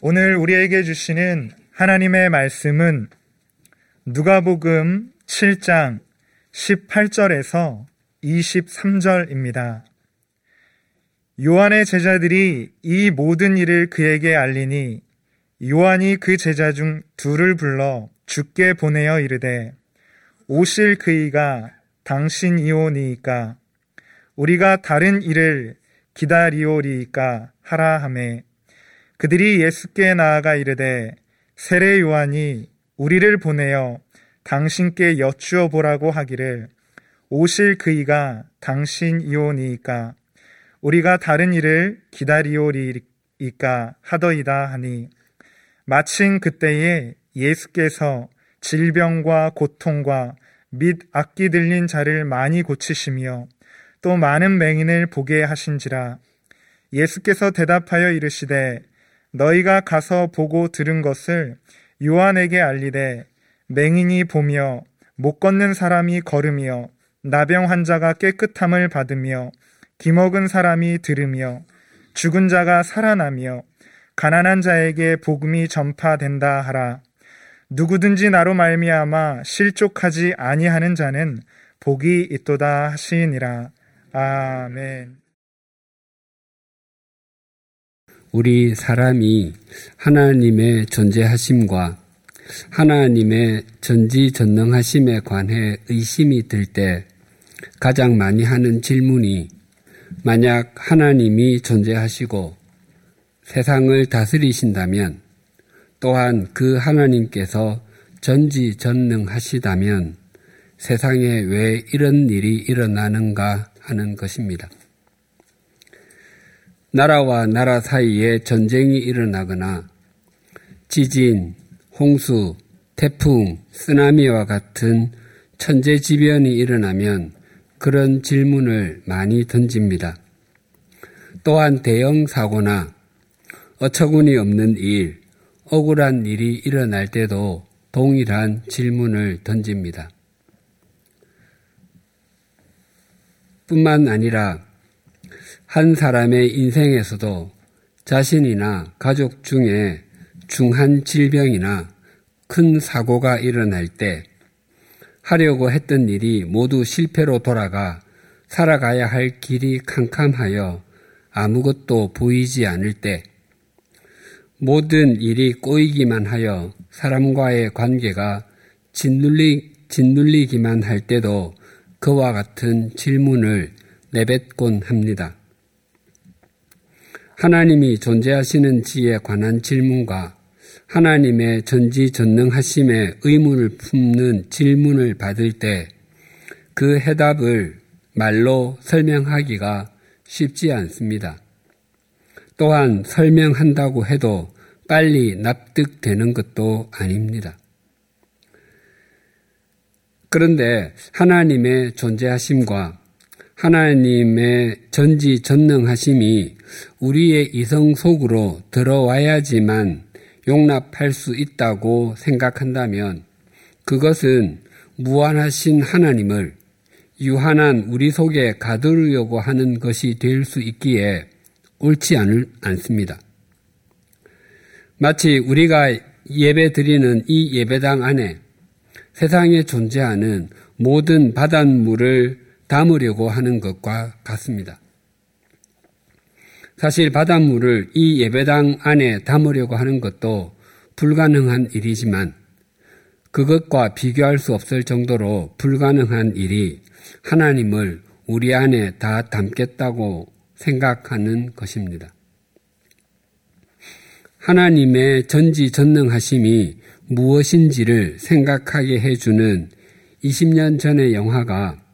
오늘 우리에게 주시는 하나님의 말씀은 누가복음 7장 18절에서 23절입니다. 요한의 제자들이 이 모든 일을 그에게 알리니 요한이 그 제자 중 둘을 불러 죽게 보내어 이르되 오실 그이가 당신이오니이까 우리가 다른 일을 기다리오리이까 하라 하매 그들이 예수께 나아가 이르되 세례 요한이 우리를 보내어 당신께 여쭈어 보라고 하기를 오실 그이가 당신이오니이까 우리가 다른 일을 기다리오리이까 하더이다 하니 마침 그때에 예수께서 질병과 고통과 및 악기 들린 자를 많이 고치시며 또 많은 맹인을 보게 하신지라 예수께서 대답하여 이르시되 너희가 가서 보고 들은 것을 요한에게 알리되 맹인이 보며 못 걷는 사람이 걸으며 나병 환자가 깨끗함을 받으며 기먹은 사람이 들으며 죽은 자가 살아나며 가난한 자에게 복음이 전파된다 하라 누구든지 나로 말미암아 실족하지 아니하는 자는 복이 있도다 하시니라 아멘. 우리 사람이 하나님의 존재하심과 하나님의 전지전능하심에 관해 의심이 들 때 가장 많이 하는 질문이 만약 하나님이 존재하시고 세상을 다스리신다면 또한 그 하나님께서 전지전능하시다면 세상에 왜 이런 일이 일어나는가 하는 것입니다. 나라와 나라 사이에 전쟁이 일어나거나 지진, 홍수, 태풍, 쓰나미와 같은 천재지변이 일어나면 그런 질문을 많이 던집니다. 또한 대형 사고나 어처구니 없는 일, 억울한 일이 일어날 때도 동일한 질문을 던집니다. 뿐만 아니라 한 사람의 인생에서도 자신이나 가족 중에 중한 질병이나 큰 사고가 일어날 때 하려고 했던 일이 모두 실패로 돌아가 살아가야 할 길이 캄캄하여 아무것도 보이지 않을 때 모든 일이 꼬이기만 하여 사람과의 관계가 짓눌리, 짓눌리기만 할 때도 그와 같은 질문을 내뱉곤 합니다. 하나님이 존재하시는 지에 관한 질문과 하나님의 전지전능하심에 의문을 품는 질문을 받을 때 그 해답을 말로 설명하기가 쉽지 않습니다. 또한 설명한다고 해도 빨리 납득되는 것도 아닙니다. 그런데 하나님의 존재하심과 하나님의 전지 전능하심이 우리의 이성 속으로 들어와야지만 용납할 수 있다고 생각한다면 그것은 무한하신 하나님을 유한한 우리 속에 가두려고 하는 것이 될 수 있기에 옳지 않을, 않습니다. 마치 우리가 예배 드리는 이 예배당 안에 세상에 존재하는 모든 바닷물을 담으려고 하는 것과 같습니다. 사실 바닷물을 이 예배당 안에 담으려고 하는 것도 불가능한 일이지만 그것과 비교할 수 없을 정도로 불가능한 일이 하나님을 우리 안에 다 담겠다고 생각하는 것입니다. 하나님의 전지전능하심이 무엇인지를 생각하게 해주는 20년 전의 영화가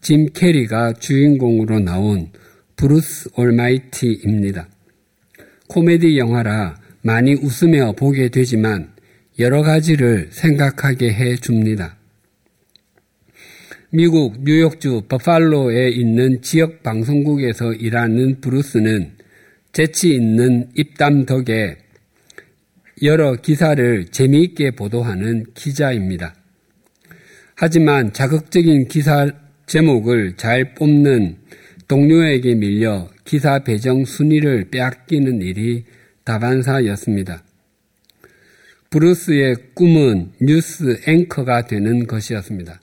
짐 캐리가 주인공으로 나온 브루스 올마이티입니다. 코미디 영화라 많이 웃으며 보게 되지만 여러 가지를 생각하게 해 줍니다. 미국 뉴욕주 버팔로에 있는 지역 방송국에서 일하는 브루스는 재치 있는 입담 덕에 여러 기사를 재미있게 보도하는 기자입니다. 하지만 자극적인 기사 제목을 잘 뽑는 동료에게 밀려 기사 배정 순위를 빼앗기는 일이 다반사였습니다. 브루스의 꿈은 뉴스 앵커가 되는 것이었습니다.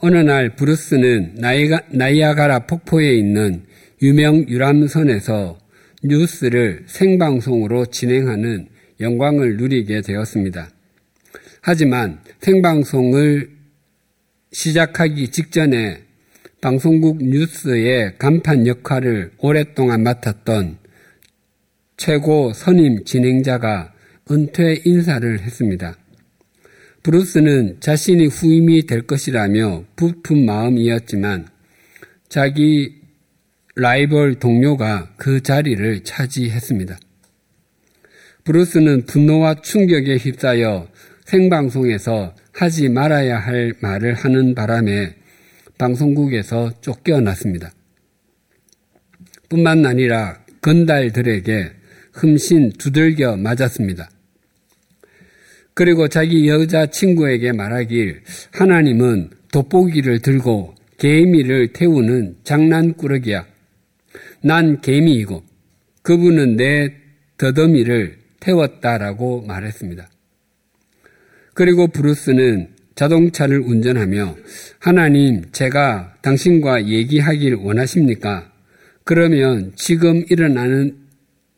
어느 날 브루스는 나이아가라 폭포에 있는 유명 유람선에서 뉴스를 생방송으로 진행하는 영광을 누리게 되었습니다. 하지만 생방송을 시작하기 직전에 방송국 뉴스의 간판 역할을 오랫동안 맡았던 최고 선임 진행자가 은퇴 인사를 했습니다. 브루스는 자신이 후임이 될 것이라며 부푼 마음이었지만 자기 라이벌 동료가 그 자리를 차지했습니다. 브루스는 분노와 충격에 휩싸여 생방송에서 하지 말아야 할 말을 하는 바람에 방송국에서 쫓겨났습니다. 뿐만 아니라 건달들에게 흠신 두들겨 맞았습니다. 그리고 자기 여자 친구에게 말하길 하나님은 돋보기를 들고 개미를 태우는 장난꾸러기야. 난 개미이고 그분은 내 더더미를 태웠다라고 말했습니다. 그리고 브루스는 자동차를 운전하며 하나님 제가 당신과 얘기하길 원하십니까? 그러면 지금 일어나는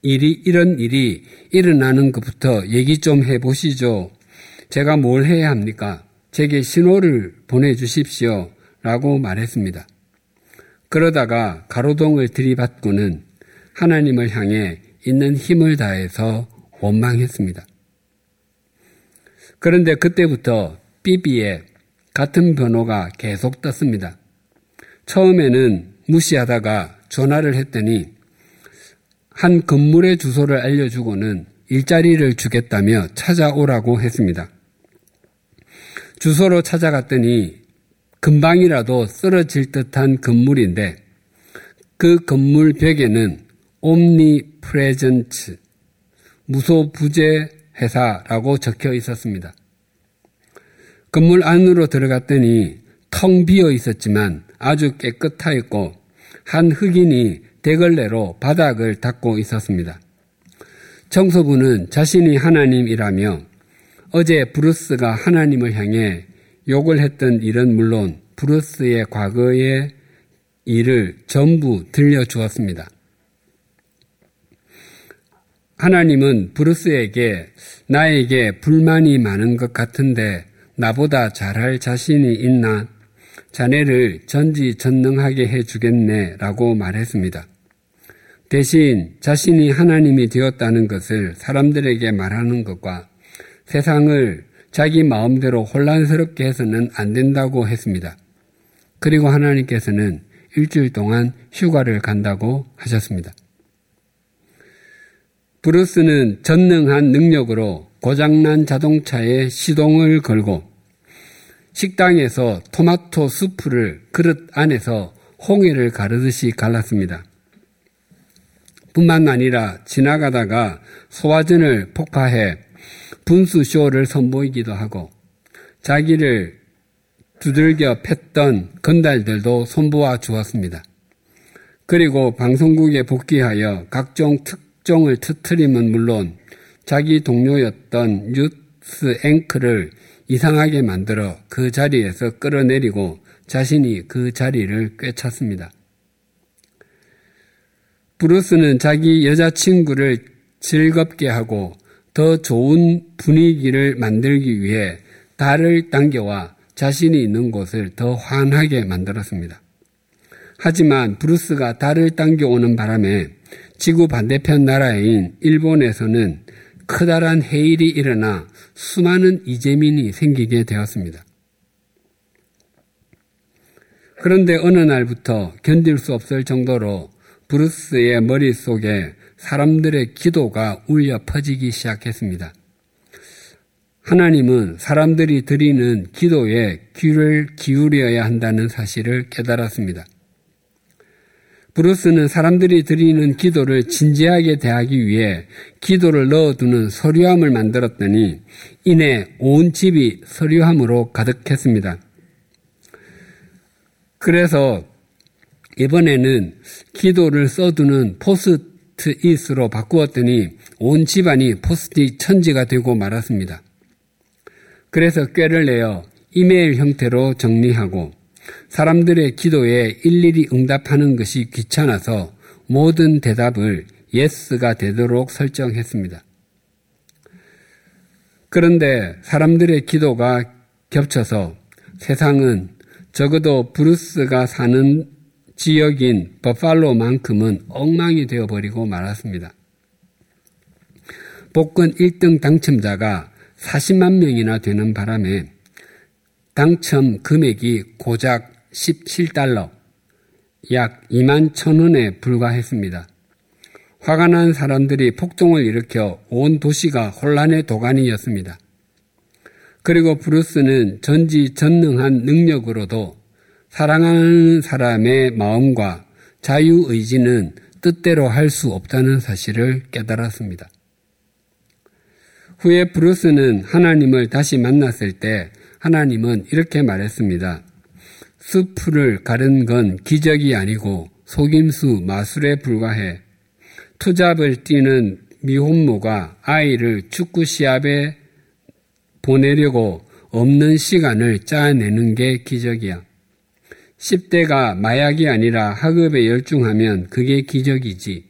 일이 이런 일이 일어나는 것부터 얘기 좀 해보시죠. 제가 뭘 해야 합니까? 제게 신호를 보내주십시오. 라고 말했습니다. 그러다가 가로등을 들이받고는 하나님을 향해 있는 힘을 다해서 원망했습니다. 그런데 그때부터 삐비에 같은 번호가 계속 떴습니다. 처음에는 무시하다가 전화를 했더니 한 건물의 주소를 알려주고는 일자리를 주겠다며 찾아오라고 했습니다. 주소로 찾아갔더니 금방이라도 쓰러질 듯한 건물인데 그 건물 벽에는 옴니 프레젠츠 무소부재 회사라고 적혀 있었습니다. 건물 안으로 들어갔더니 텅 비어 있었지만 아주 깨끗하였고 한 흑인이 대걸레로 바닥을 닦고 있었습니다. 청소부는 자신이 하나님이라며 어제 브루스가 하나님을 향해 욕을 했던 일은 물론 브루스의 과거의 일을 전부 들려주었습니다. 하나님은 브루스에게 나에게 불만이 많은 것 같은데 나보다 잘할 자신이 있나? 자네를 전지전능하게 해주겠네 라고 말했습니다. 대신 자신이 하나님이 되었다는 것을 사람들에게 말하는 것과 세상을 자기 마음대로 혼란스럽게 해서는 안 된다고 했습니다. 그리고 하나님께서는 일주일 동안 휴가를 간다고 하셨습니다. 브루스는 전능한 능력으로 고장난 자동차에 시동을 걸고 식당에서 토마토 수프를 그릇 안에서 홍해를 가르듯이 갈랐습니다. 뿐만 아니라 지나가다가 소화전을 폭파해 분수쇼를 선보이기도 하고 자기를 두들겨 팼던 건달들도 손보아 주었습니다. 그리고 방송국에 복귀하여 각종 특 종을 터트림은 물론 자기 동료였던 뉴스 앵커를 이상하게 만들어 그 자리에서 끌어내리고 자신이 그 자리를 꿰찼습니다. 브루스는 자기 여자친구를 즐겁게 하고 더 좋은 분위기를 만들기 위해 달을 당겨와 자신이 있는 곳을 더 환하게 만들었습니다. 하지만 브루스가 달을 당겨오는 바람에 지구 반대편 나라인 일본에서는 커다란 해일이 일어나 수많은 이재민이 생기게 되었습니다. 그런데 어느 날부터 견딜 수 없을 정도로 브루스의 머릿속에 사람들의 기도가 울려 퍼지기 시작했습니다. 하나님은 사람들이 드리는 기도에 귀를 기울여야 한다는 사실을 깨달았습니다. 브루스는 사람들이 드리는 기도를 진지하게 대하기 위해 기도를 넣어두는 서류함을 만들었더니 이내 온 집이 서류함으로 가득했습니다. 그래서 이번에는 기도를 써두는 포스 포스트잇으로 바꾸었더니 온 집안이 포스트잇 천지가 되고 말았습니다. 그래서 꾀를 내어 이메일 형태로 정리하고 사람들의 기도에 일일이 응답하는 것이 귀찮아서 모든 대답을 yes가 되도록 설정했습니다. 그런데 사람들의 기도가 겹쳐서 세상은 적어도 브루스가 사는 지역인 버팔로만큼은 엉망이 되어버리고 말았습니다. 복권 1등 당첨자가 40만 명이나 되는 바람에 당첨 금액이 고작 17달러, 약 2만 천 원에 불과했습니다. 화가 난 사람들이 폭동을 일으켜 온 도시가 혼란의 도가니였습니다. 그리고 브루스는 전지전능한 능력으로도 사랑하는 사람의 마음과 자유의지는 뜻대로 할 수 없다는 사실을 깨달았습니다. 후에 브루스는 하나님을 다시 만났을 때 하나님은 이렇게 말했습니다. 수풀을 가른 건 기적이 아니고 속임수 마술에 불과해 투잡을 뛰는 미혼모가 아이를 축구 시합에 보내려고 없는 시간을 짜내는 게 기적이야. 10대가 마약이 아니라 학업에 열중하면 그게 기적이지.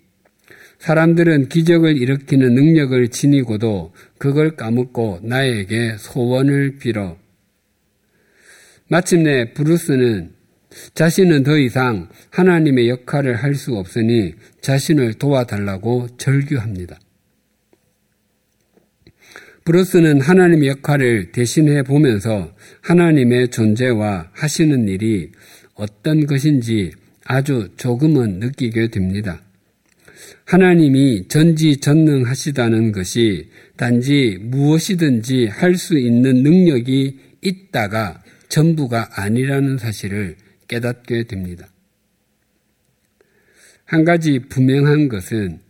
사람들은 기적을 일으키는 능력을 지니고도 그걸 까먹고 나에게 소원을 빌어. 마침내 브루스는 자신은 더 이상 하나님의 역할을 할 수 없으니 자신을 도와달라고 절규합니다. 브루스는 하나님의 역할을 대신해 보면서 하나님의 존재와 하시는 일이 어떤 것인지 아주 조금은 느끼게 됩니다. 하나님이 전지전능하시다는 것이 단지 무엇이든지 할 수 있는 능력이 있다가 전부가 아니라는 사실을 깨닫게 됩니다. 한 가지 분명한 것은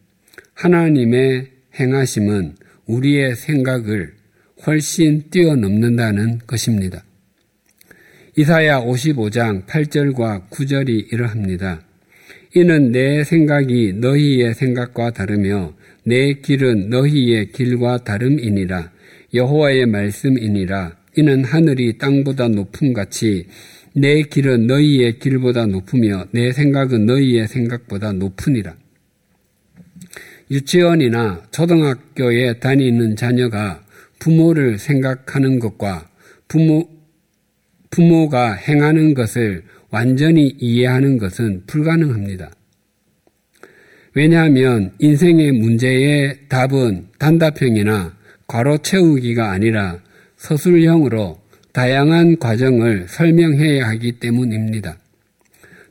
하나님의 행하심은 우리의 생각을 훨씬 뛰어넘는다는 것입니다. 이사야 55장 8절과 9절이 이러합니다. 이는 내 생각이 너희의 생각과 다르며 내 길은 너희의 길과 다름이니라 여호와의 말씀이니라 이는 하늘이 땅보다 높음 같이 내 길은 너희의 길보다 높으며 내 생각은 너희의 생각보다 높으니라. 유치원이나 초등학교에 다니는 자녀가 부모를 생각하는 것과 부모, 부모가 행하는 것을 완전히 이해하는 것은 불가능합니다. 왜냐하면 인생의 문제의 답은 단답형이나 괄호 채우기가 아니라 서술형으로 다양한 과정을 설명해야 하기 때문입니다.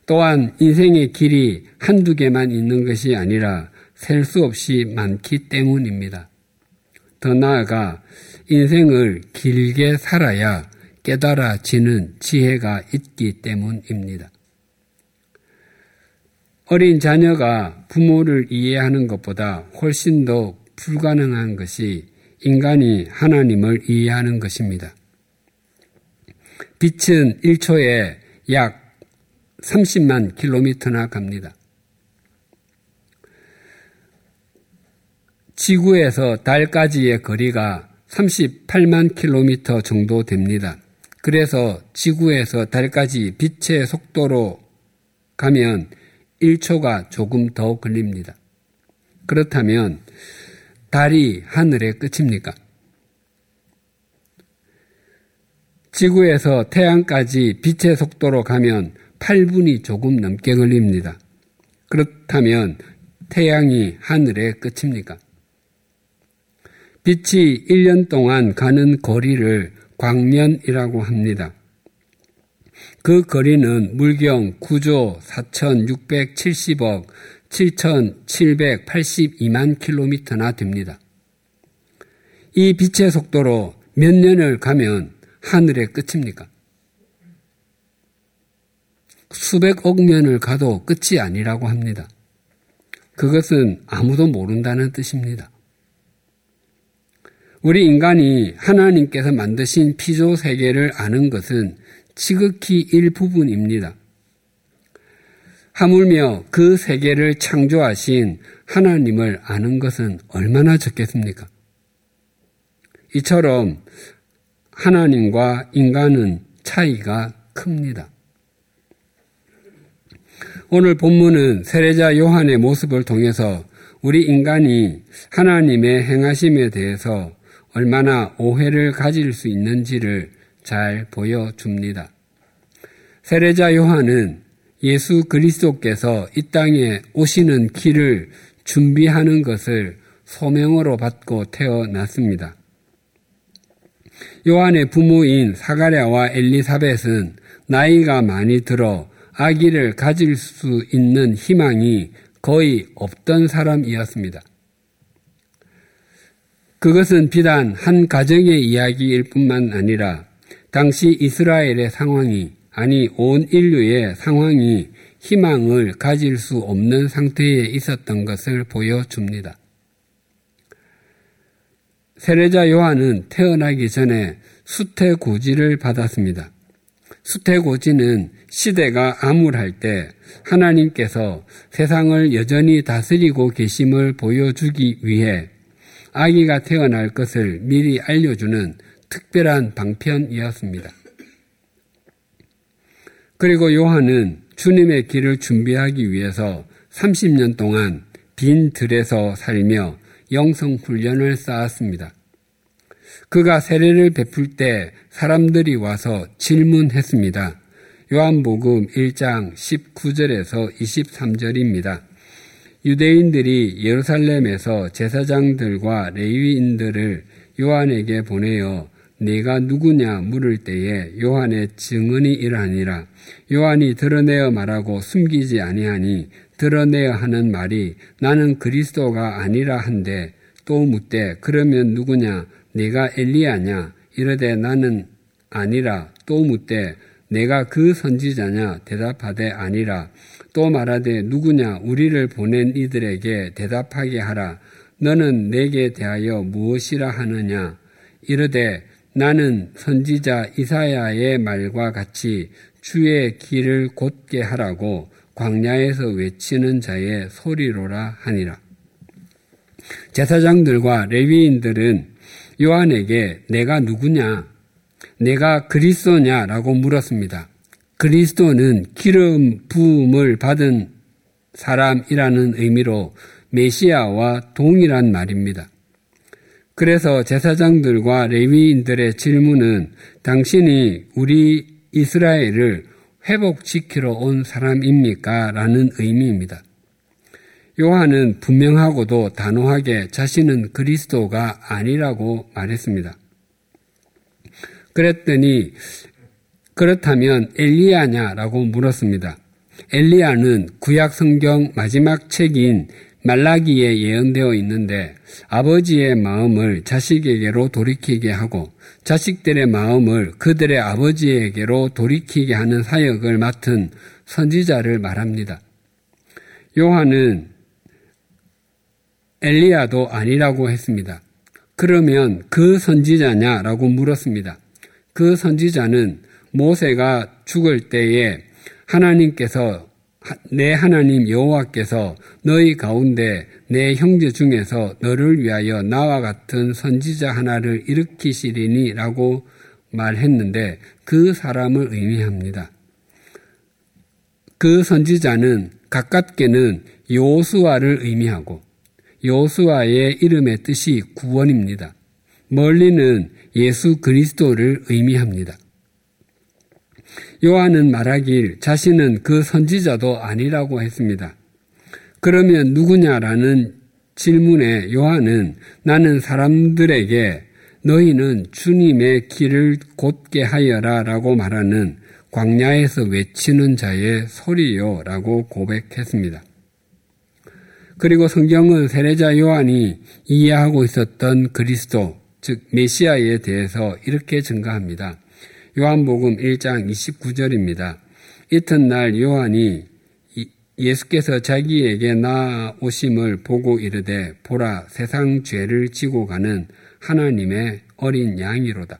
또한 인생의 길이 한두 개만 있는 것이 아니라 셀 수 없이 많기 때문입니다. 더 나아가 인생을 길게 살아야 깨달아지는 지혜가 있기 때문입니다. 어린 자녀가 부모를 이해하는 것보다 훨씬 더 불가능한 것이 인간이 하나님을 이해하는 것입니다. 빛은 1초에 약 30만 킬로미터나 갑니다. 지구에서 달까지의 거리가 38만 킬로미터 정도 됩니다. 그래서 지구에서 달까지 빛의 속도로 가면 1초가 조금 더 걸립니다. 그렇다면 달이 하늘의 끝입니까? 지구에서 태양까지 빛의 속도로 가면 8분이 조금 넘게 걸립니다. 그렇다면 태양이 하늘의 끝입니까? 빛이 1년 동안 가는 거리를 광면이라고 합니다. 그 거리는 물경 9조 4,670억 7,782만 킬로미터나 됩니다. 이 빛의 속도로 몇 년을 가면 하늘의 끝입니까? 수백억 년을 가도 끝이 아니라고 합니다. 그것은 아무도 모른다는 뜻입니다. 우리 인간이 하나님께서 만드신 피조 세계를 아는 것은 지극히 일부분입니다. 하물며 그 세계를 창조하신 하나님을 아는 것은 얼마나 적겠습니까? 이처럼 하나님과 인간은 차이가 큽니다. 오늘 본문은 세례자 요한의 모습을 통해서 우리 인간이 하나님의 행하심에 대해서 얼마나 오해를 가질 수 있는지를 잘 보여줍니다. 세례자 요한은 예수 그리스도께서 이 땅에 오시는 길을 준비하는 것을 소명으로 받고 태어났습니다. 요한의 부모인 사가랴와 엘리사벳은 나이가 많이 들어 아기를 가질 수 있는 희망이 거의 없던 사람이었습니다. 그것은 비단 한 가정의 이야기일 뿐만 아니라 당시 이스라엘의 상황이 아니 온 인류의 상황이 희망을 가질 수 없는 상태에 있었던 것을 보여줍니다. 세례자 요한은 태어나기 전에 수태고지를 받았습니다. 수태고지는 시대가 암울할 때 하나님께서 세상을 여전히 다스리고 계심을 보여주기 위해 아기가 태어날 것을 미리 알려주는 특별한 방편이었습니다. 그리고 요한은 주님의 길을 준비하기 위해서 30년 동안 빈 들에서 살며 영성 훈련을 쌓았습니다. 그가 세례를 베풀 때 사람들이 와서 질문했습니다. 요한복음 1장 19절에서 23절입니다. 유대인들이 예루살렘에서 제사장들과 레위인들을 요한에게 보내어 네가 누구냐 물을 때에 요한의 증언이 이러하니라. 요한이 드러내어 말하고 숨기지 아니하니 드러내어 하는 말이 나는 그리스도가 아니라 한데 또 묻되 그러면 누구냐? 네가 엘리야냐? 이르되 나는 아니라. 또 묻되 내가 그 선지자냐? 대답하되 아니라. 또 말하되 누구냐? 우리를 보낸 이들에게 대답하게 하라. 너는 내게 대하여 무엇이라 하느냐? 이르되 나는 선지자 이사야의 말과 같이 주의 길을 곧게 하라고 광야에서 외치는 자의 소리로라 하니라. 제사장들과 레위인들은 요한에게 내가 누구냐? 내가 그리스도냐라고 물었습니다. 그리스도는 기름 부음을 받은 사람이라는 의미로 메시아와 동일한 말입니다. 그래서 제사장들과 레위인들의 질문은 당신이 우리 이스라엘을 회복시키러 온 사람입니까? 라는 의미입니다. 요한은 분명하고도 단호하게 자신은 그리스도가 아니라고 말했습니다. 그랬더니 그렇다면 엘리야냐라고 물었습니다. 엘리야는 구약 성경 마지막 책인 말라기에 예언되어 있는데 아버지의 마음을 자식에게로 돌이키게 하고 자식들의 마음을 그들의 아버지에게로 돌이키게 하는 사역을 맡은 선지자를 말합니다. 요한은 엘리야도 아니라고 했습니다. 그러면 그 선지자냐라고 물었습니다. 그 선지자는 모세가 죽을 때에 하나님께서 내 하나님 여호와께서 너희 가운데 내 형제 중에서 너를 위하여 나와 같은 선지자 하나를 일으키시리니라고 말했는데 그 사람을 의미합니다. 그 선지자는 가깝게는 요수아를 의미하고 요수아의 이름의 뜻이 구원입니다. 멀리는 예수 그리스도를 의미합니다. 요한은 말하길 자신은 그 선지자도 아니라고 했습니다. 그러면 누구냐라는 질문에 요한은 나는 사람들에게 너희는 주님의 길을 곧게 하여라 라고 말하는 광야에서 외치는 자의 소리요 라고 고백했습니다. 그리고 성경은 세례자 요한이 이해하고 있었던 그리스도, 즉 메시아에 대해서 이렇게 증가합니다. 요한복음 1장 29절입니다. 이튿날 요한이 예수께서 자기에게 나오심을 보고 이르되 보라 세상 죄를 지고 가는 하나님의 어린 양이로다.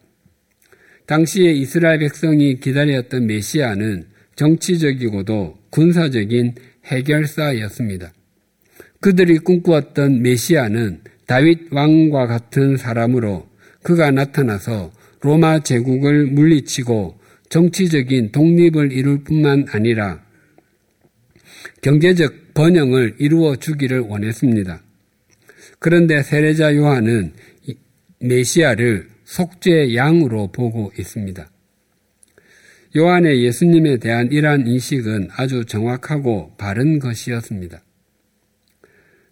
당시에 이스라엘 백성이 기다렸던 메시아는 정치적이고도 군사적인 해결사였습니다. 그들이 꿈꾸었던 메시아는 다윗 왕과 같은 사람으로 그가 나타나서 로마 제국을 물리치고 정치적인 독립을 이룰 뿐만 아니라 경제적 번영을 이루어 주기를 원했습니다. 그런데 세례자 요한은 메시아를 속죄 양으로 보고 있습니다. 요한의 예수님에 대한 이러한 인식은 아주 정확하고 바른 것이었습니다.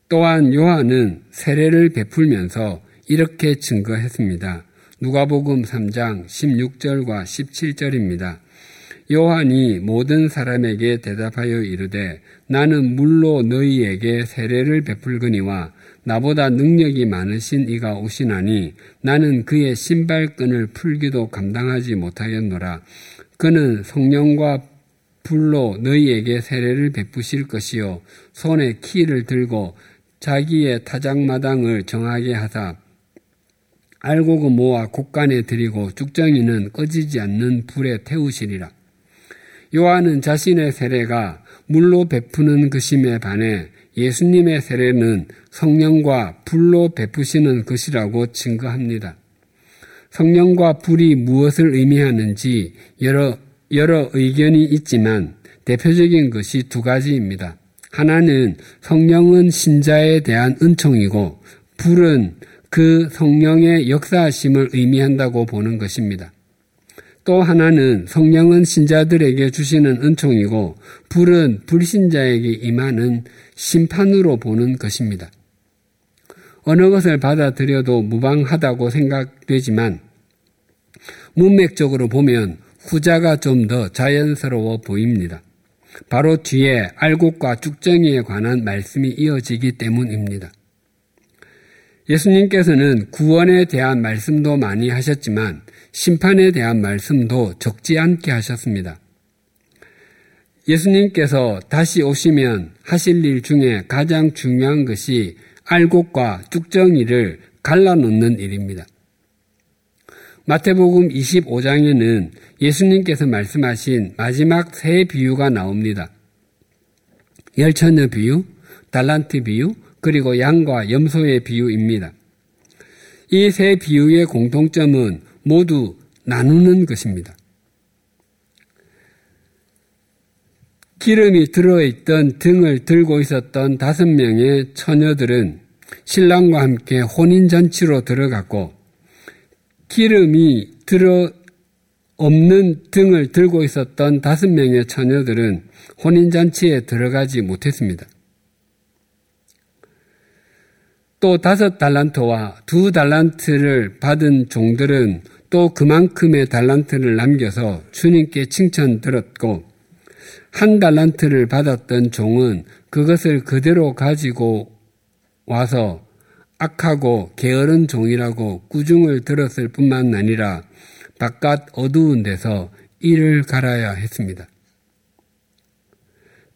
또한 요한은 세례를 베풀면서 이렇게 증거했습니다. 누가복음 3장 16절과 17절입니다. 요한이 모든 사람에게 대답하여 이르되 나는 물로 너희에게 세례를 베풀거니와 나보다 능력이 많으신 이가 오시나니 나는 그의 신발끈을 풀기도 감당하지 못하겠노라. 그는 성령과 불로 너희에게 세례를 베푸실 것이요 손에 키를 들고 자기의 타작마당을 정하게 하사 알고그 모아 곡간에 들이고 죽정이는 꺼지지 않는 불에 태우시리라. 요한은 자신의 세례가 물로 베푸는 것임에 반해 예수님의 세례는 성령과 불로 베푸시는 것이라고 증거합니다. 성령과 불이 무엇을 의미하는지 여러, 여러 의견이 있지만 대표적인 것이 두 가지입니다. 하나는 성령은 신자에 대한 은총이고 불은 그 성령의 역사하심을 의미한다고 보는 것입니다. 또 하나는 성령은 신자들에게 주시는 은총이고 불은 불신자에게 임하는 심판으로 보는 것입니다. 어느 것을 받아들여도 무방하다고 생각되지만 문맥적으로 보면 후자가 좀 더 자연스러워 보입니다. 바로 뒤에 알곡과 쭉정이에 관한 말씀이 이어지기 때문입니다. 예수님께서는 구원에 대한 말씀도 많이 하셨지만 심판에 대한 말씀도 적지 않게 하셨습니다. 예수님께서 다시 오시면 하실 일 중에 가장 중요한 것이 알곡과 쭉정이를 갈라놓는 일입니다. 마태복음 25장에는 예수님께서 말씀하신 마지막 세 비유가 나옵니다. 열처녀 비유, 달란트 비유, 그리고 양과 염소의 비유입니다. 이 세 비유의 공통점은 모두 나누는 것입니다. 기름이 들어있던 등을 들고 있었던 다섯 명의 처녀들은 신랑과 함께 혼인 잔치로 들어갔고 기름이 들어 없는 등을 들고 있었던 다섯 명의 처녀들은 혼인 잔치에 들어가지 못했습니다. 또 다섯 달란트와 두 달란트를 받은 종들은 또 그만큼의 달란트를 남겨서 주님께 칭찬 들었고 한 달란트를 받았던 종은 그것을 그대로 가지고 와서 악하고 게으른 종이라고 꾸중을 들었을 뿐만 아니라 바깥 어두운 데서 이를 갈아야 했습니다.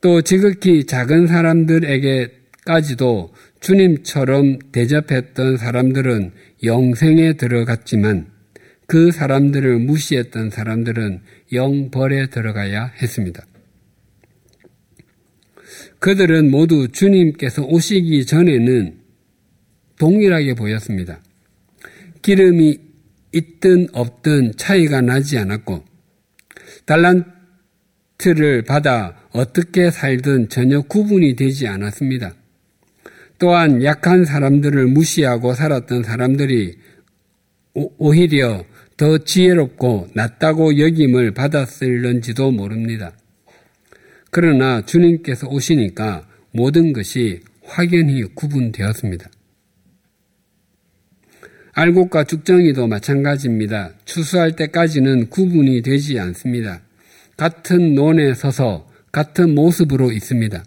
또 지극히 작은 사람들에게 까지도 주님처럼 대접했던 사람들은 영생에 들어갔지만 그 사람들을 무시했던 사람들은 영벌에 들어가야 했습니다. 그들은 모두 주님께서 오시기 전에는 동일하게 보였습니다. 기름이 있든 없든 차이가 나지 않았고 달란트를 받아 어떻게 살든 전혀 구분이 되지 않았습니다. 또한 약한 사람들을 무시하고 살았던 사람들이 오히려 더 지혜롭고 낫다고 여김을 받았을런지도 모릅니다. 그러나 주님께서 오시니까 모든 것이 확연히 구분되었습니다. 알곡과 죽정이도 마찬가지입니다. 추수할 때까지는 구분이 되지 않습니다. 같은 논에 서서 같은 모습으로 있습니다.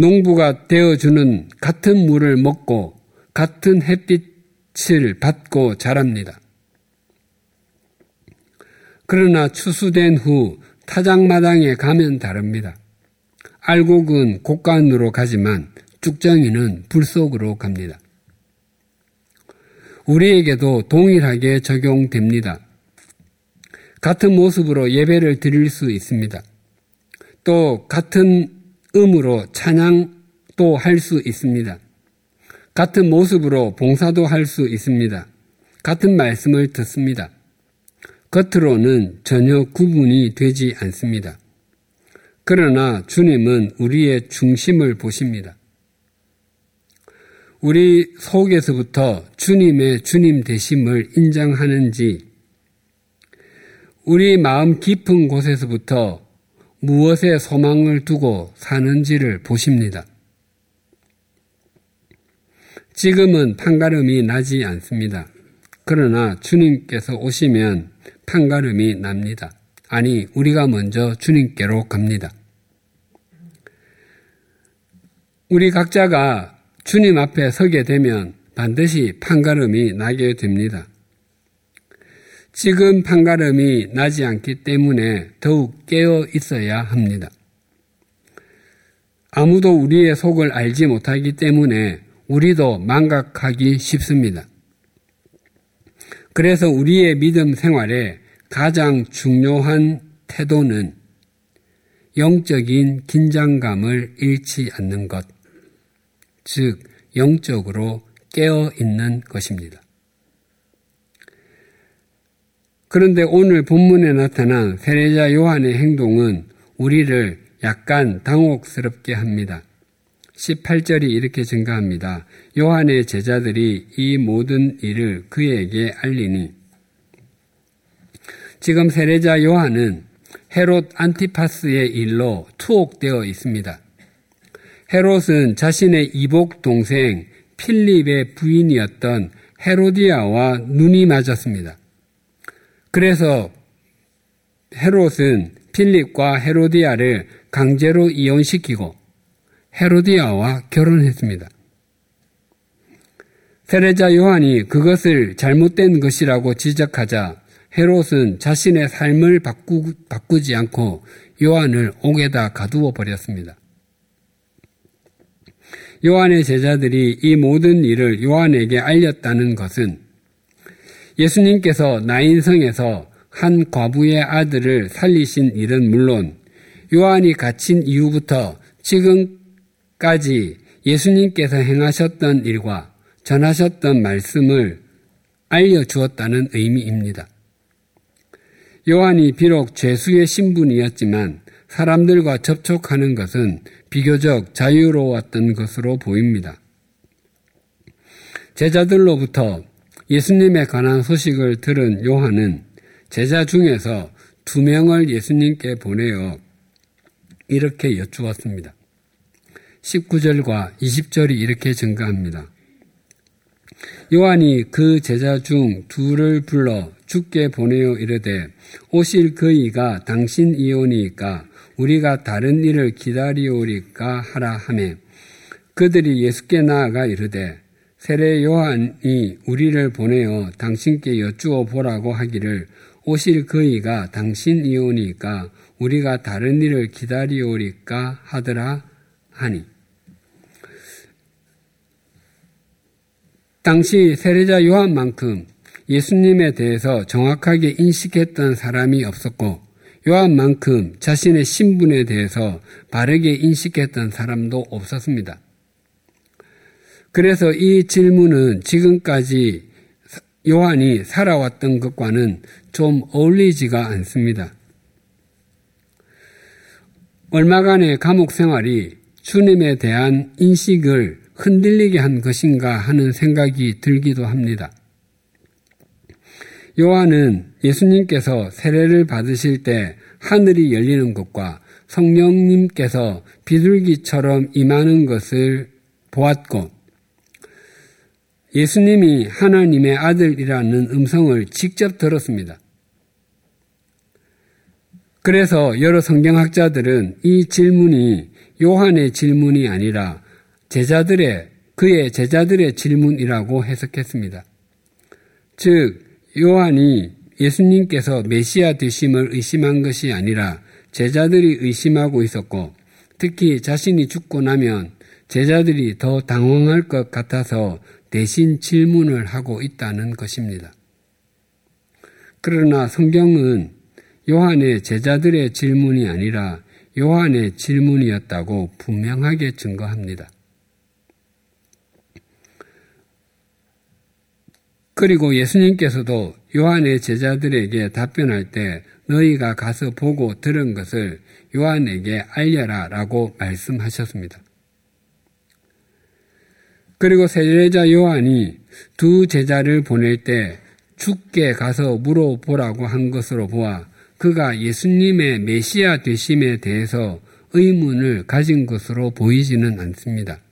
농부가 되어주는 같은 물을 먹고 같은 햇빛을 받고 자랍니다. 그러나 추수된 후 타작마당에 가면 다릅니다. 알곡은 곡간으로 가지만 쭉정이는 불 속으로 갑니다. 우리에게도 동일하게 적용됩니다. 같은 모습으로 예배를 드릴 수 있습니다. 또 같은 음으로 찬양도 또할수 있습니다. 같은 모습으로 봉사도 할 수 있습니다. 같은 말씀을 듣습니다. 겉으로는 전혀 구분이 되지 않습니다. 그러나 주님은 우리의 중심을 보십니다. 우리 속에서부터 주님의 주님 되심을 인정하는지, 우리 마음 깊은 곳에서부터 무엇에 소망을 두고 사는지를 보십니다. 지금은 판가름이 나지 않습니다. 그러나 주님께서 오시면 판가름이 납니다. 아니, 우리가 먼저 주님께로 갑니다. 우리 각자가 주님 앞에 서게 되면 반드시 판가름이 나게 됩니다. 지금 판가름이 나지 않기 때문에 더욱 깨어 있어야 합니다. 아무도 우리의 속을 알지 못하기 때문에 우리도 망각하기 쉽습니다. 그래서 우리의 믿음 생활에 가장 중요한 태도는 영적인 긴장감을 잃지 않는 것, 즉, 영적으로 깨어 있는 것입니다. 그런데 오늘 본문에 나타난 세례자 요한의 행동은 우리를 약간 당혹스럽게 합니다. 18절이 이렇게 증가합니다. 요한의 제자들이 이 모든 일을 그에게 알리니 지금 세례자 요한은 헤롯 안티파스의 일로 투옥되어 있습니다. 헤롯은 자신의 이복 동생 필립의 부인이었던 헤로디아와 눈이 맞았습니다. 그래서 헤롯은 필립과 헤로디아를 강제로 이혼시키고 헤로디아와 결혼했습니다. 세례자 요한이 그것을 잘못된 것이라고 지적하자 헤롯은 자신의 삶을 바꾸, 바꾸지 않고 요한을 옥에다 가두어 버렸습니다. 요한의 제자들이 이 모든 일을 요한에게 알렸다는 것은 예수님께서 나인성에서 한 과부의 아들을 살리신 일은 물론 요한이 갇힌 이후부터 지금까지 예수님께서 행하셨던 일과 전하셨던 말씀을 알려주었다는 의미입니다. 요한이 비록 죄수의 신분이었지만 사람들과 접촉하는 것은 비교적 자유로웠던 것으로 보입니다. 제자들로부터 예수님에 관한 소식을 들은 요한은 제자 중에서 두 명을 예수님께 보내어 이렇게 여쭈었습니다. 19절과 20절이 이렇게 증가합니다. 요한이 그 제자 중 둘을 불러 죽게 보내어 이르되 오실 그이가 당신 이오니까 우리가 다른 일을 기다리오리까 하라 하매 그들이 예수께 나아가 이르되 세례 요한이 우리를 보내어 당신께 여쭈어 보라고 하기를 오실 그이가 당신이오니까 우리가 다른 일을 기다리오리까 하더라 하니 당시 세례자 요한만큼 예수님에 대해서 정확하게 인식했던 사람이 없었고 요한만큼 자신의 신분에 대해서 바르게 인식했던 사람도 없었습니다. 그래서 이 질문은 지금까지 요한이 살아왔던 것과는 좀 어울리지가 않습니다. 얼마간의 감옥 생활이 주님에 대한 인식을 흔들리게 한 것인가 하는 생각이 들기도 합니다. 요한은 예수님께서 세례를 받으실 때 하늘이 열리는 것과 성령님께서 비둘기처럼 임하는 것을 보았고 예수님이 하나님의 아들이라는 음성을 직접 들었습니다. 그래서 여러 성경학자들은 이 질문이 요한의 질문이 아니라 제자들의 그의 제자들의 질문이라고 해석했습니다. 즉 요한이 예수님께서 메시아 되심을 의심한 것이 아니라 제자들이 의심하고 있었고 특히 자신이 죽고 나면 제자들이 더 당황할 것 같아서 대신 질문을 하고 있다는 것입니다. 그러나 성경은 요한의 제자들의 질문이 아니라 요한의 질문이었다고 분명하게 증거합니다. 그리고 예수님께서도 요한의 제자들에게 답변할 때 너희가 가서 보고 들은 것을 요한에게 알려라 라고 말씀하셨습니다. 그리고 세례자 요한이 두 제자를 보낼 때 죽게 가서 물어보라고 한 것으로 보아 그가 예수님의 메시아 되심에 대해서 의문을 가진 것으로 보이지는 않습니다.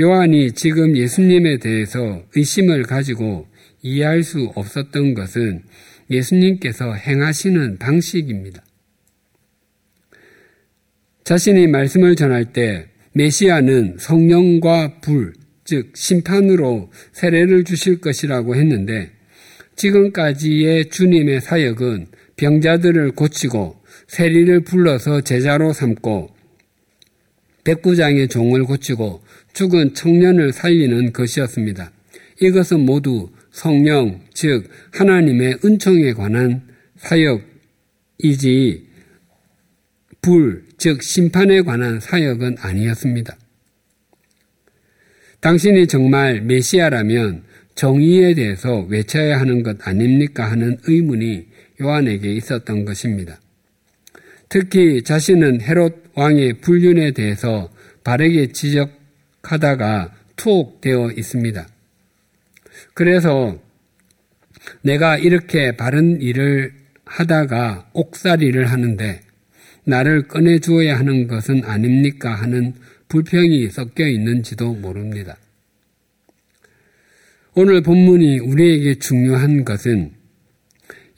요한이 지금 예수님에 대해서 의심을 가지고 이해할 수 없었던 것은 예수님께서 행하시는 방식입니다. 자신이 말씀을 전할 때 메시아는 성령과 불, 즉 심판으로 세례를 주실 것이라고 했는데 지금까지의 주님의 사역은 병자들을 고치고 세리를 불러서 제자로 삼고 백부장의 종을 고치고 죽은 청년을 살리는 것이었습니다. 이것은 모두 성령, 즉 하나님의 은총에 관한 사역이지 불, 즉 심판에 관한 사역은 아니었습니다. 당신이 정말 메시아라면 정의에 대해서 외쳐야 하는 것 아닙니까 하는 의문이 요한에게 있었던 것입니다. 특히 자신은 헤롯 왕의 불륜에 대해서 바르게 지적하다가 투옥되어 있습니다. 그래서 내가 이렇게 바른 일을 하다가 옥살이를 하는데 나를 꺼내 주어야 하는 것은 아닙니까 하는 불평이 섞여 있는지도 모릅니다. 오늘 본문이 우리에게 중요한 것은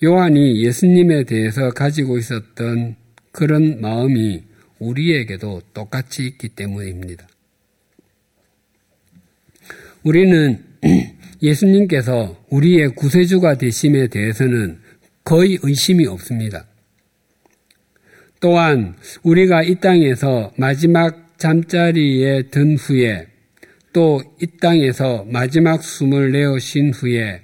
요한이 예수님에 대해서 가지고 있었던 그런 마음이 우리에게도 똑같이 있기 때문입니다. 우리는 예수님께서 우리의 구세주가 되심에 대해서는 거의 의심이 없습니다. 또한 우리가 이 땅에서 마지막 잠자리에 든 후에 또 이 땅에서 마지막 숨을 내어 쉰 후에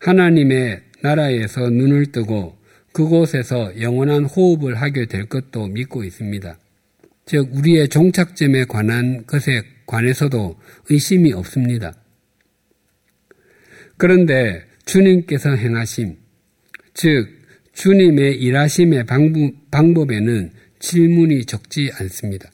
하나님의 나라에서 눈을 뜨고 그곳에서 영원한 호흡을 하게 될 것도 믿고 있습니다. 즉, 우리의 종착점에 관한 것에 관해서도 의심이 없습니다. 그런데 주님께서 행하심, 즉, 주님의 일하심의 방법에는 질문이 적지 않습니다.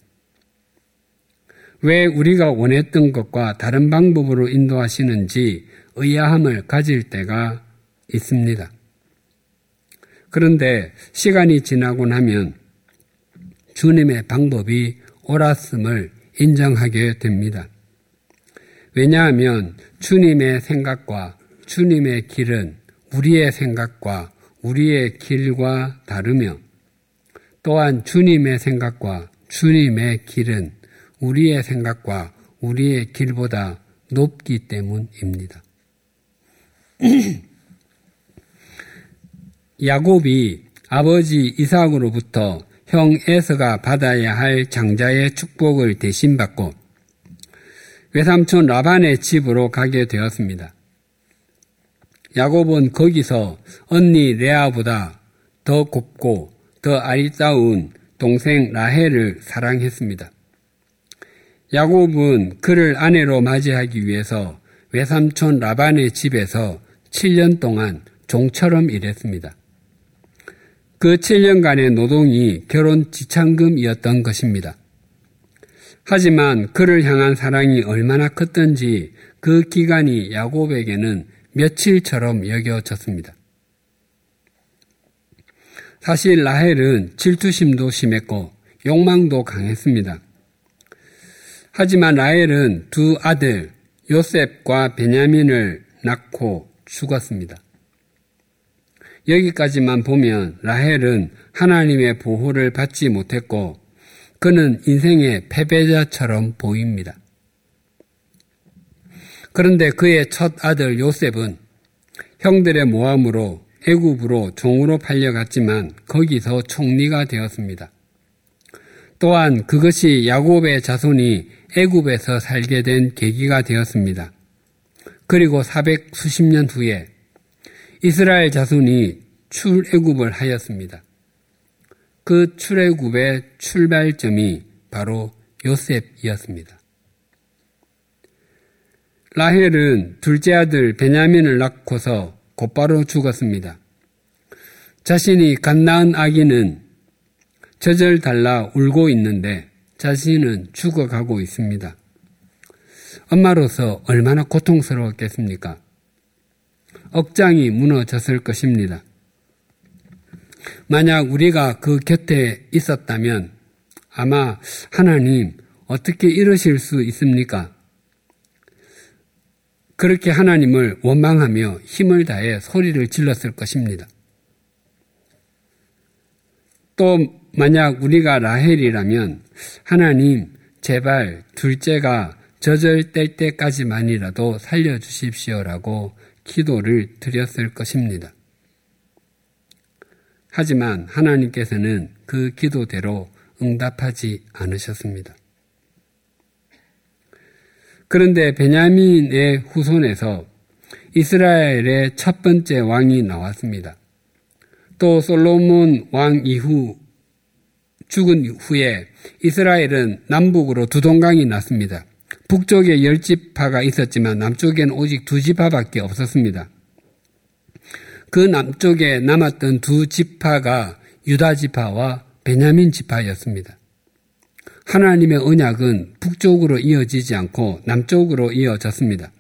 왜 우리가 원했던 것과 다른 방법으로 인도하시는지 의아함을 가질 때가 있습니다. 그런데 시간이 지나고 나면 주님의 방법이 옳았음을 인정하게 됩니다. 왜냐하면 주님의 생각과 주님의 길은 우리의 생각과 우리의 길과 다르며 또한 주님의 생각과 주님의 길은 우리의 생각과 우리의 길보다 높기 때문입니다. 야곱이 아버지 이삭으로부터 형 에서가 받아야 할 장자의 축복을 대신 받고 외삼촌 라반의 집으로 가게 되었습니다. 야곱은 거기서 언니 레아보다 더 곱고 더 아리따운 동생 라헬을 사랑했습니다. 야곱은 그를 아내로 맞이하기 위해서 외삼촌 라반의 집에서 7년 동안 종처럼 일했습니다. 그 7년간의 노동이 결혼 지참금이었던 것입니다. 하지만 그를 향한 사랑이 얼마나 컸던지 그 기간이 야곱에게는 며칠처럼 여겨졌습니다. 사실 라헬은 질투심도 심했고 욕망도 강했습니다. 하지만 라헬은 두 아들 요셉과 베냐민을 낳고 죽었습니다. 여기까지만 보면 라헬은 하나님의 보호를 받지 못했고 그는 인생의 패배자처럼 보입니다. 그런데 그의 첫 아들 요셉은 형들의 모함으로 애굽으로 종으로 팔려갔지만 거기서 총리가 되었습니다. 또한 그것이 야곱의 자손이 애굽에서 살게 된 계기가 되었습니다. 그리고 400 수십 년 후에 이스라엘 자손이 출애굽을 하였습니다. 그 출애굽의 출발점이 바로 요셉이었습니다. 라헬은 둘째 아들 베냐민을 낳고서 곧바로 죽었습니다. 자신이 갓 낳은 아기는 젖을 달라 울고 있는데 자신은 죽어가고 있습니다. 엄마로서 얼마나 고통스러웠겠습니까? 억장이 무너졌을 것입니다. 만약 우리가 그 곁에 있었다면 아마 하나님 어떻게 이러실 수 있습니까? 그렇게 하나님을 원망하며 힘을 다해 소리를 질렀을 것입니다. 또 만약 우리가 라헬이라면 하나님 제발 둘째가 뗄 때까지만이라도 살려주십시오라고 기도를 드렸을 것입니다. 하지만 하나님께서는 그 기도대로 응답하지 않으셨습니다. 그런데 베냐민의 후손에서 이스라엘의 첫 번째 왕이 나왔습니다. 또 솔로몬 왕 이후 죽은 후에 이스라엘은 남북으로 두 동강이 났습니다. 북쪽에 열 지파가 있었지만 남쪽에는 오직 두 지파밖에 없었습니다. 그 남쪽에 남았던 두 지파가 유다 지파와 베냐민 지파였습니다. 하나님의 언약은 북쪽으로 이어지지 않고 남쪽으로 이어졌습니다.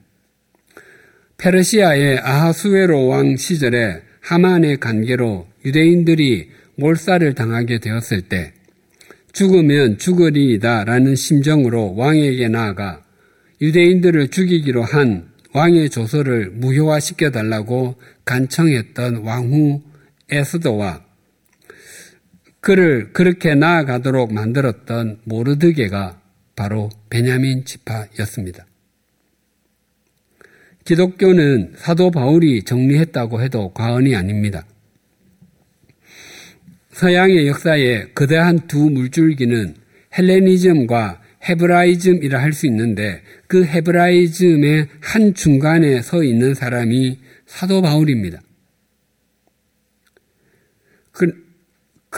페르시아의 아하수에로 왕 시절에 하만의 관계로 유대인들이 몰살을 당하게 되었을 때 죽으면 죽으리이다 라는 심정으로 왕에게 나아가 유대인들을 죽이기로 한 왕의 조서를 무효화시켜 달라고 간청했던 왕후 에스더와 그를 그렇게 나아가도록 만들었던 모르드게가 바로 베냐민 지파였습니다. 기독교는 사도 바울이 정리했다고 해도 과언이 아닙니다. 서양의 역사에 거대한 두 물줄기는 헬레니즘과 헤브라이즘이라 할 수 있는데 그 헤브라이즘의 한 중간에 서 있는 사람이 사도 바울입니다. 그,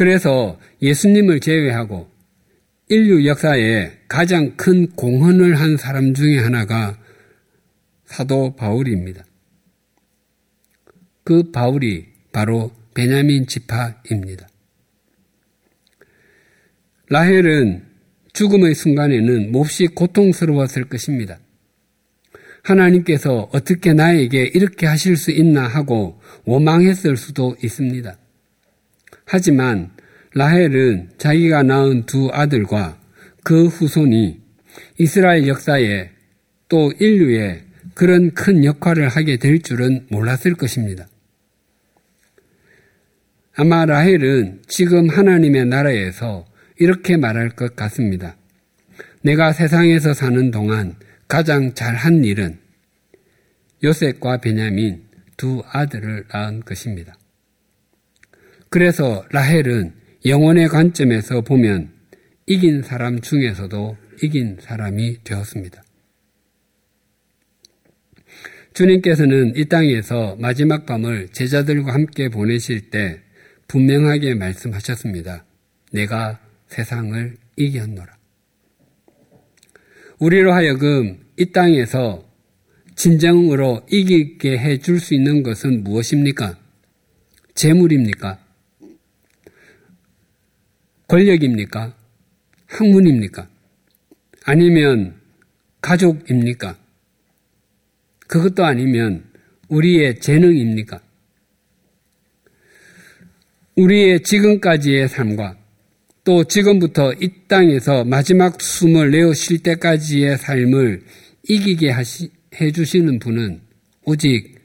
그래서 예수님을 제외하고 인류 역사에 가장 큰 공헌을 한 사람 중에 하나가 사도 바울입니다. 그 바울이 바로 베냐민 지파입니다. 라헬은 죽음의 순간에는 몹시 고통스러웠을 것입니다. 하나님께서 어떻게 나에게 이렇게 하실 수 있나 하고 원망했을 수도 있습니다. 하지만 라헬은 자기가 낳은 두 아들과 그 후손이 이스라엘 역사에 또 인류에 그런 큰 역할을 하게 될 줄은 몰랐을 것입니다. 아마 라헬은 지금 하나님의 나라에서 이렇게 말할 것 같습니다. 내가 세상에서 사는 동안 가장 잘한 일은 요셉과 베냐민 두 아들을 낳은 것입니다. 그래서 라헬은 영혼의 관점에서 보면 이긴 사람 중에서도 이긴 사람이 되었습니다. 주님께서는 이 땅에서 마지막 밤을 제자들과 함께 보내실 때 분명하게 말씀하셨습니다. 내가 세상을 이겼노라. 우리로 하여금 이 땅에서 진정으로 이기게 해 줄 수 있는 것은 무엇입니까? 재물입니까? 권력입니까? 학문입니까? 아니면 가족입니까? 그것도 아니면 우리의 재능입니까? 우리의 지금까지의 삶과 또 지금부터 이 땅에서 마지막 숨을 내어 쉴 때까지의 삶을 이기게 하시, 해주시는 분은 오직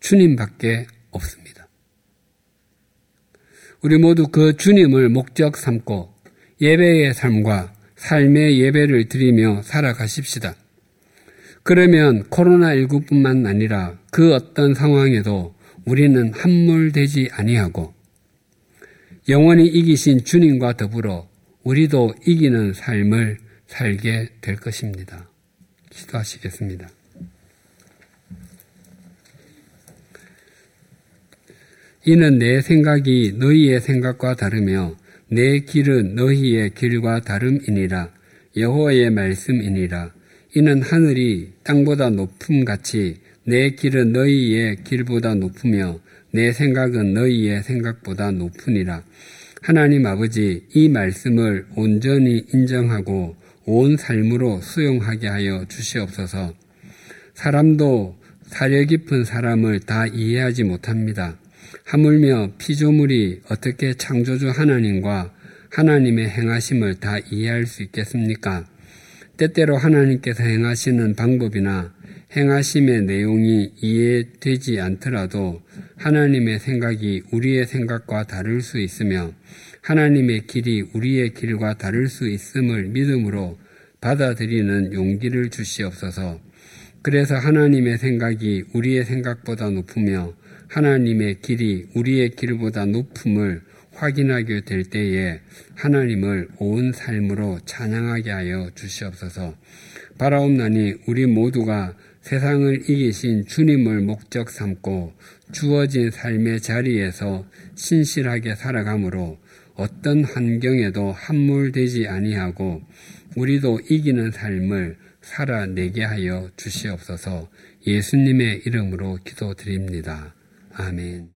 주님밖에 없습니다. 우리 모두 그 주님을 목적 삼고 예배의 삶과 삶의 예배를 드리며 살아가십시다. 그러면 코로나19뿐만 아니라 그 어떤 상황에도 우리는 함몰되지 아니하고 영원히 이기신 주님과 더불어 우리도 이기는 삶을 살게 될 것입니다. 기도하시겠습니다. 이는 내 생각이 너희의 생각과 다르며 내 길은 너희의 길과 다름이니라 여호와의 말씀이니라 이는 하늘이 땅보다 높음 같이 내 길은 너희의 길보다 높으며 내 생각은 너희의 생각보다 높으니라. 하나님 아버지 이 말씀을 온전히 인정하고 온 삶으로 수용하게 하여 주시옵소서. 사람도 사려 깊은 사람을 다 이해하지 못합니다. 하물며 피조물이 어떻게 창조주 하나님과 하나님의 행하심을 다 이해할 수 있겠습니까? 때때로 하나님께서 행하시는 방법이나 행하심의 내용이 이해되지 않더라도 하나님의 생각이 우리의 생각과 다를 수 있으며 하나님의 길이 우리의 길과 다를 수 있음을 믿음으로 받아들이는 용기를 주시옵소서. 그래서 하나님의 생각이 우리의 생각보다 높으며 하나님의 길이 우리의 길보다 높음을 확인하게 될 때에 하나님을 온 삶으로 찬양하게 하여 주시옵소서. 바라옵나니 우리 모두가 세상을 이기신 주님을 목적 삼고 주어진 삶의 자리에서 신실하게 살아가므로 어떤 환경에도 함몰되지 아니하고 우리도 이기는 삶을 살아내게 하여 주시옵소서 예수님의 이름으로 기도드립니다. 아멘.